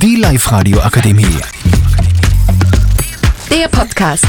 Die Live-Radio Akademie. Der Podcast.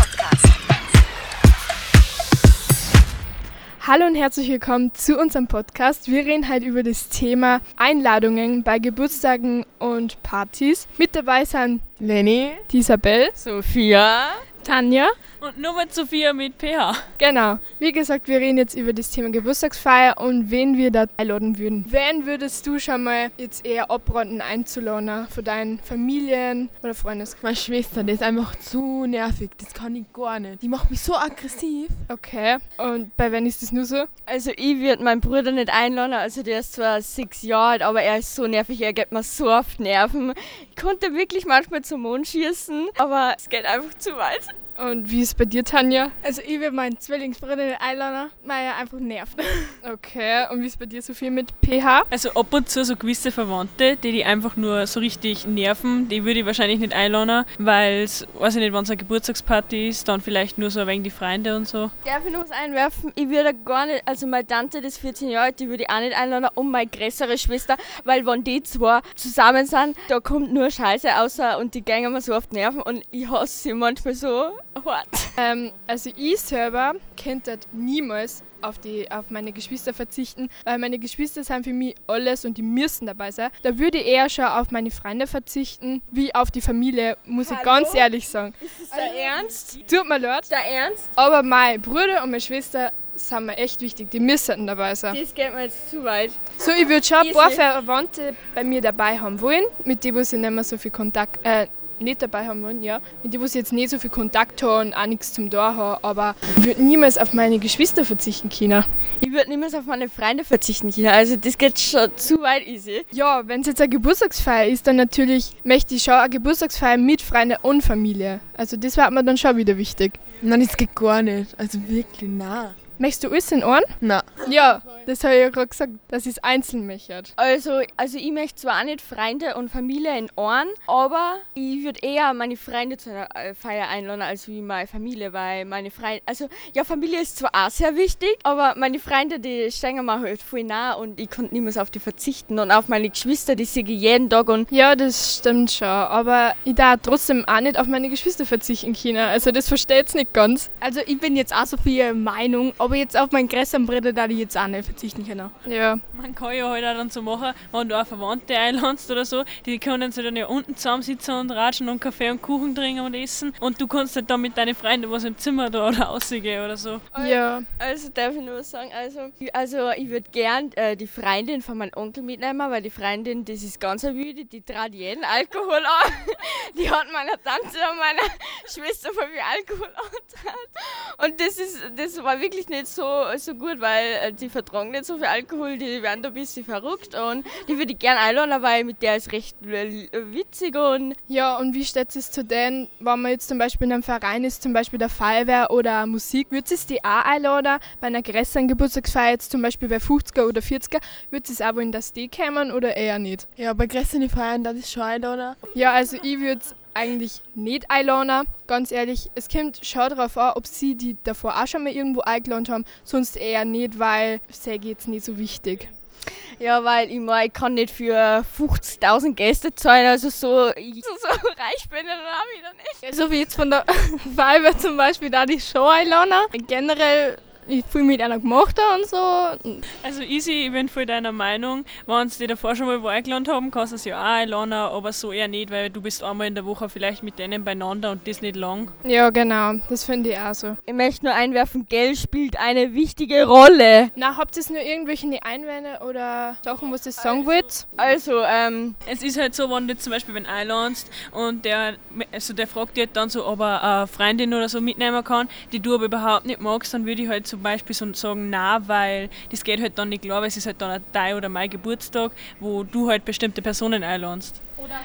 Hallo und herzlich willkommen zu unserem Podcast. Wir reden heute über das Thema Einladungen bei Geburtstagen und Partys. Mit dabei sind Lenny, Isabel, Sophia Tanja. und Nummer Sophia mit PH. Genau. Wie gesagt, wir reden jetzt über das Thema Geburtstagsfeier und wen wir da einladen würden. Wen würdest du schon mal jetzt eher abraten einzuladen von deinen Familien oder Freundeskreis? Meine Schwester, die ist einfach zu nervig. Das kann ich gar nicht. Die macht mich so aggressiv. Okay. Und bei wen ist das nur so? Also ich würde meinen Bruder nicht einladen, also der ist zwar sechs Jahre alt, aber er ist so nervig, er geht mir so auf die Nerven. Ich konnte wirklich manchmal zum Mond schießen, aber es geht einfach zu weit. Und wie ist es bei dir, Tanja? Also ich will meinen Zwillingsbruder nicht einladen, weil er einfach nervt. Okay. Und wie ist es bei dir, Sophie, mit PH? Also ab und zu so gewisse Verwandte, die die einfach nur so richtig nerven, die würde ich wahrscheinlich nicht einladen, weil es, weiß ich nicht, wenn es eine Geburtstagsparty ist, dann vielleicht nur so wenig die Freunde und so. Darf ich noch was einwerfen? Ich würde gar nicht, also meine Tante, die ist 14 Jahre alt, die würde ich auch nicht einladen und meine größere Schwester, weil wenn die zwei zusammen sind, da kommt nur Scheiße außer und die gehen mir so auf die Nerven und ich hasse sie manchmal so hart. Ähm, also ich selber könnte niemals auf, die, auf meine Geschwister verzichten, weil meine Geschwister sind für mich alles und die müssen dabei sein. Da würde ich eher schon auf meine Freunde verzichten, wie auf die Familie, muss ich Hallo? ganz ehrlich sagen. Ist das der Ernst? Tut mir leid, Der Ernst? aber mein Bruder und meine Schwester sind mir echt wichtig, die müssen dabei sein. Das geht mir jetzt zu weit. So, ich würde schon ein paar. Verwandte bei mir dabei haben wollen, mit denen ich nicht mehr so viel Kontakt, äh, nicht dabei haben wollen, ja. Mit denen ich jetzt nicht so viel Kontakt habe und auch nichts zum da habe, aber ich würde niemals auf meine Geschwister verzichten können. Ich würde niemals auf meine Freunde verzichten können, also das geht schon zu weit easy. Ja, wenn es jetzt eine Geburtstagsfeier ist, dann natürlich möchte ich schon eine Geburtstagsfeier mit Freunden und Familie. Also das war mir dann schon wieder wichtig. Nein, das geht gar nicht. Also wirklich, nein. Möchtest du alles in einen? Nein. Ja, das habe ich ja gerade gesagt, dass ich es einzeln möchte. Also, also ich möchte zwar auch nicht Freunde und Familie in Ohren, aber ich würde eher meine Freunde zu einer äh, Feier einladen als wie meine Familie, weil meine Freunde, also ja, Familie ist zwar auch sehr wichtig, aber meine Freunde, die stehen mir halt voll nah und ich konnte niemals auf die verzichten und auf meine Geschwister, die sehe ich jeden Tag und Ja, das stimmt schon, aber ich darf trotzdem auch nicht auf meine Geschwister verzichten können. Also das versteht nicht ganz. Also ich bin jetzt auch so viel Meinung, aber jetzt auf meinen größeren Bruder da ich jetzt auch nicht verzichten können. Ja. Man kann ja halt auch dann so machen, wenn du auch Verwandte einladest oder so, die können sich dann ja unten zusammensitzen und ratschen und Kaffee und Kuchen trinken und essen und du kannst halt dann mit deinen Freunden was im Zimmer da oder rausgehen oder so. Ja. Also darf ich nur was sagen, also, also ich würde gern äh, die Freundin von meinem Onkel mitnehmen, weil die Freundin, das ist ganz eine wüde, die trat jeden Alkohol an. Die hat meiner Tante und meiner Schwester voll viel Alkohol angetan. Und das ist, das war wirklich nicht so, so gut, weil äh, die vertragen nicht so viel Alkohol, die werden da ein bisschen verrückt und die würde ich gern einladen, weil mit der ist recht witzig und Ja, und wie steht es zu denen, wenn man jetzt zum Beispiel in einem Verein ist, zum Beispiel der Feuerwehr oder Musik, würde es die auch einladen, bei einer größeren Geburtstagsfeier, jetzt zum Beispiel bei 50er oder 40er, würde es auch wollen, dass die kommen oder eher nicht? Ja, bei größeren Feiern, das ist schon einladen. Ja, also ich würde es eigentlich nicht einladen, ganz ehrlich. Es kommt schon darauf an, ob sie die davor auch schon mal irgendwo eingeladen haben, sonst eher nicht, weil sie jetzt nicht so wichtig. Ja, weil ich meine, ich kann nicht für 50.000 Gäste zahlen, also so, ich, so, so reich bin ich dann auch wieder nicht. So wie jetzt von der Weiber zum Beispiel, da die Show einladen. Generell, ich fühle mit einer gemacht und so. Also easy, ich bin voll deiner Meinung. Wenn sie dir davor schon mal wo eingeladen haben, kannst du sie ja auch einladen, aber so eher nicht, weil du bist einmal in der Woche vielleicht mit denen beieinander und das nicht lang. Ja, genau, das finde ich auch so. Ich möchte nur einwerfen, Geld spielt eine wichtige Rolle. Na, habt ihr nur irgendwelche Einwände oder Sachen, was ihr sagen wollt? Also, ähm, Es ist halt so, wenn du zum Beispiel wenn du einladest und der, also der fragt dich halt dann so, ob er eine Freundin oder so mitnehmen kann, die du aber überhaupt nicht magst, dann würde ich halt zum Beispiel so sagen, na, weil das geht halt dann nicht klar, weil es ist halt dann ein dein oder mein Geburtstag, wo du halt bestimmte Personen einladest. Oder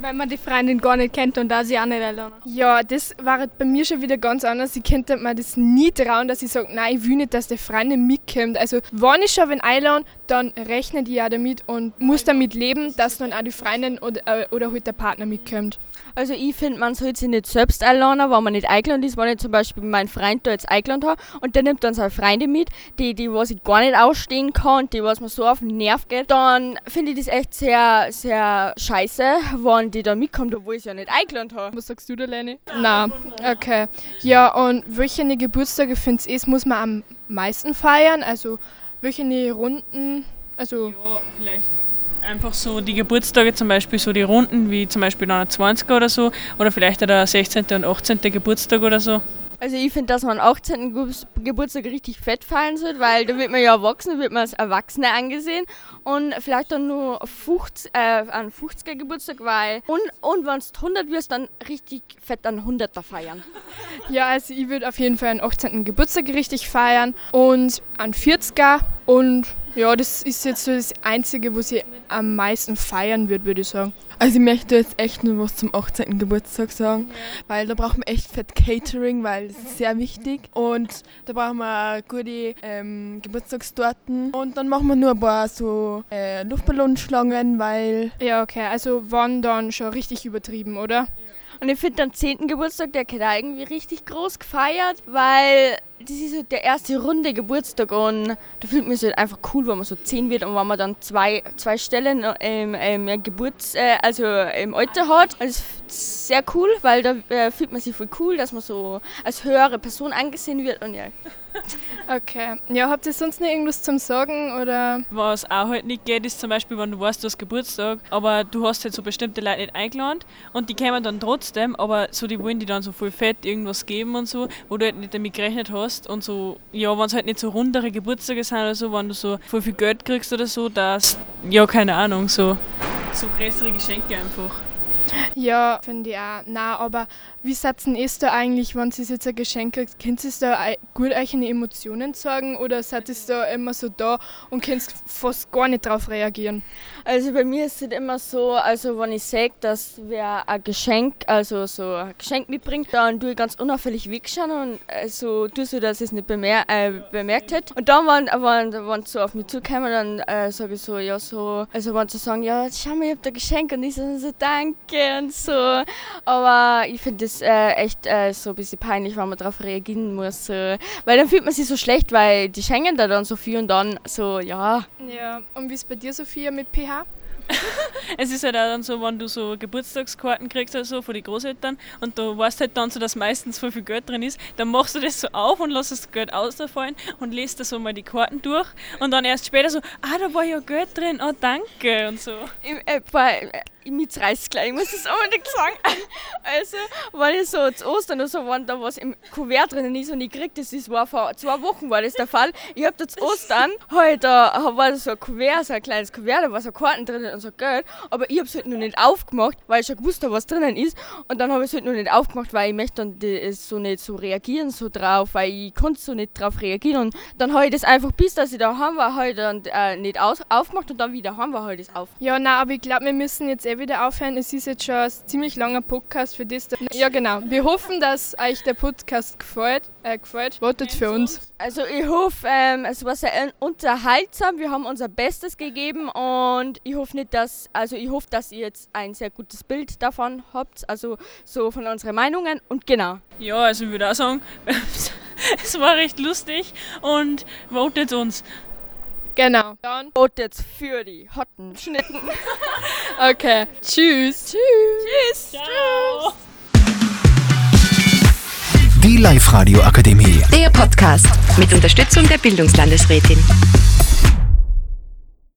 wenn man die Freundin gar nicht kennt und da sie auch nicht einladen. Ja, das war halt bei mir schon wieder ganz anders. Ich könnte mir das nie trauen, dass ich sage, nein, ich will nicht, dass der Freundin mitkommt. Also, wenn ich schon wen einladen, dann rechnet ihr auch damit und muss damit leben, dass dann auch die Freundin oder, äh, oder halt der Partner mitkommt. Also ich finde, man sollte sich nicht selbst einladen, wenn man nicht eingeladen ist. Wenn ich zum Beispiel meinen Freund da jetzt eingeladen habe und der nimmt dann seine Freunde mit, die, die was ich gar nicht ausstehen kann, die was mir so auf den Nerv geht, dann finde ich das echt sehr, sehr scheiße, wenn an, die da mitkommt, obwohl ich ja nicht eingeladen habe. Was sagst du da, Leni? Na, okay. Ja, und welche Geburtstage findest du, muss man am meisten feiern? Also, welche Runden, also... Ja, vielleicht einfach so die Geburtstage, zum Beispiel so die Runden, wie zum Beispiel 29 oder so, oder vielleicht auch der 16. und 18. Geburtstag oder so. Also ich finde, dass man am 18. Geburtstag richtig fett feiern sollte, weil da wird man ja erwachsen, wird man als Erwachsene angesehen und vielleicht dann nur 50, äh, an 50er Geburtstag, weil und, und wenn du 100 wirst, dann richtig fett an 100er feiern. Ja, also ich würde auf jeden Fall an 18. Geburtstag richtig feiern und an 40er und ja, das ist jetzt so das Einzige, wo sie am meisten feiern wird, würde ich sagen. Also ich möchte jetzt echt nur was zum 18. Geburtstag sagen, weil da brauchen wir echt fett Catering, weil das ist sehr wichtig. Und da brauchen wir gute ähm, Geburtstagstorten. Und dann machen wir nur ein paar so äh, Luftballonschlangen, weil... Ja, okay, also wann dann schon richtig übertrieben, oder? Und ich finde den 10. Geburtstag, der wird irgendwie richtig groß gefeiert, weil das ist so der erste runde Geburtstag und da fühlt man sich halt einfach cool, wenn man so 10 wird und wenn man dann zwei, zwei Stellen im, im Geburts-, äh, also im Alter hat. Also sehr cool, weil da äh, fühlt man sich voll cool, dass man so als höhere Person angesehen wird und ja. Okay. Ja, habt ihr sonst noch irgendwas zum Sagen oder? Was auch halt nicht geht, ist zum Beispiel, wenn du weißt, du hast Geburtstag, aber du hast halt so bestimmte Leute nicht eingeladen und die kommen dann trotzdem, aber so die wollen die dann so voll fett irgendwas geben und so, wo du halt nicht damit gerechnet hast und so, ja, wenn es halt nicht so rundere Geburtstage sind oder so, wenn du so voll viel Geld kriegst oder so, dass, ja, keine Ahnung, so, so größere Geschenke einfach. Ja, finde ich auch. Nein, aber wie seid ihr da eigentlich, wenn sie jetzt ein Geschenk kriegt? Könnt ihr da gut euch eine Emotionen zeigen oder seid ihr da immer so da und könnt fast gar nicht darauf reagieren? Also bei mir ist es immer so, also wenn ich sehe, dass wer ein Geschenk, also so ein Geschenk mitbringt, dann tue ich ganz unauffällig wegschauen und also tue so, dass es nicht bemer äh, bemerkt hätte. Und dann, wenn, wenn, wenn sie so auf mich zukommen, dann äh, sage ich so, ja so, also wenn sie sagen, ja, schau mal, ich habe da Geschenk und ich so, so danke und so. Aber ich finde das äh, echt äh, so ein bisschen peinlich, wenn man darauf reagieren muss. So. Weil dann fühlt man sich so schlecht, weil die schenken da dann so viel und dann so, ja. Ja, und wie ist bei dir, Sophia, mit pH? es ist halt auch dann so, wenn du so Geburtstagskarten kriegst oder so von den Großeltern und du weißt halt dann so, dass meistens voll viel Geld drin ist, dann machst du das so auf und lässt das Geld ausfallen und lest da so mal die Karten durch und dann erst später so, ah, da war ja Geld drin, oh danke und so. Ich mitreiß gleich, ich muss das unbedingt sagen. Also, weil ich so zu Ostern oder so, wenn da was im Kuvert drinnen ist und ich krieg das, das war vor zwei Wochen war das der Fall. Ich hab da zu Ostern, halt, da war so ein Kuvert, so ein kleines Kuvert, da war so Karten drinnen und so Geld, aber ich hab's halt noch nicht aufgemacht, weil ich schon gewusst habe, was drinnen ist und dann habe ich es halt noch nicht aufgemacht, weil ich möchte dann das so nicht so reagieren so drauf, weil ich konnte so nicht drauf reagieren und dann habe ich das einfach bis, dass ich daheim war, halt dann äh, nicht aus aufgemacht und dann wieder heim war halt das auf. Ja, na, aber ich glaube, wir müssen jetzt wieder aufhören. Es ist jetzt schon ein ziemlich langer Podcast für das. Ja, genau. Wir hoffen, dass euch der Podcast gefällt. Äh, gefällt. Votet für uns. Also ich hoffe, ähm, es war sehr unterhaltsam. Wir haben unser Bestes gegeben und ich hoffe nicht, dass, also ich hoffe, dass ihr jetzt ein sehr gutes Bild davon habt, also so von unseren Meinungen und genau. Ja, also ich würde auch sagen, es war recht lustig und votet uns. Genau. Dann votet für die hotten Schnitten. okay. Tschüss. Tschüss. Tschüss. Ciao. Die Live-Radio Akademie. Der Podcast mit Unterstützung der Bildungslandesrätin.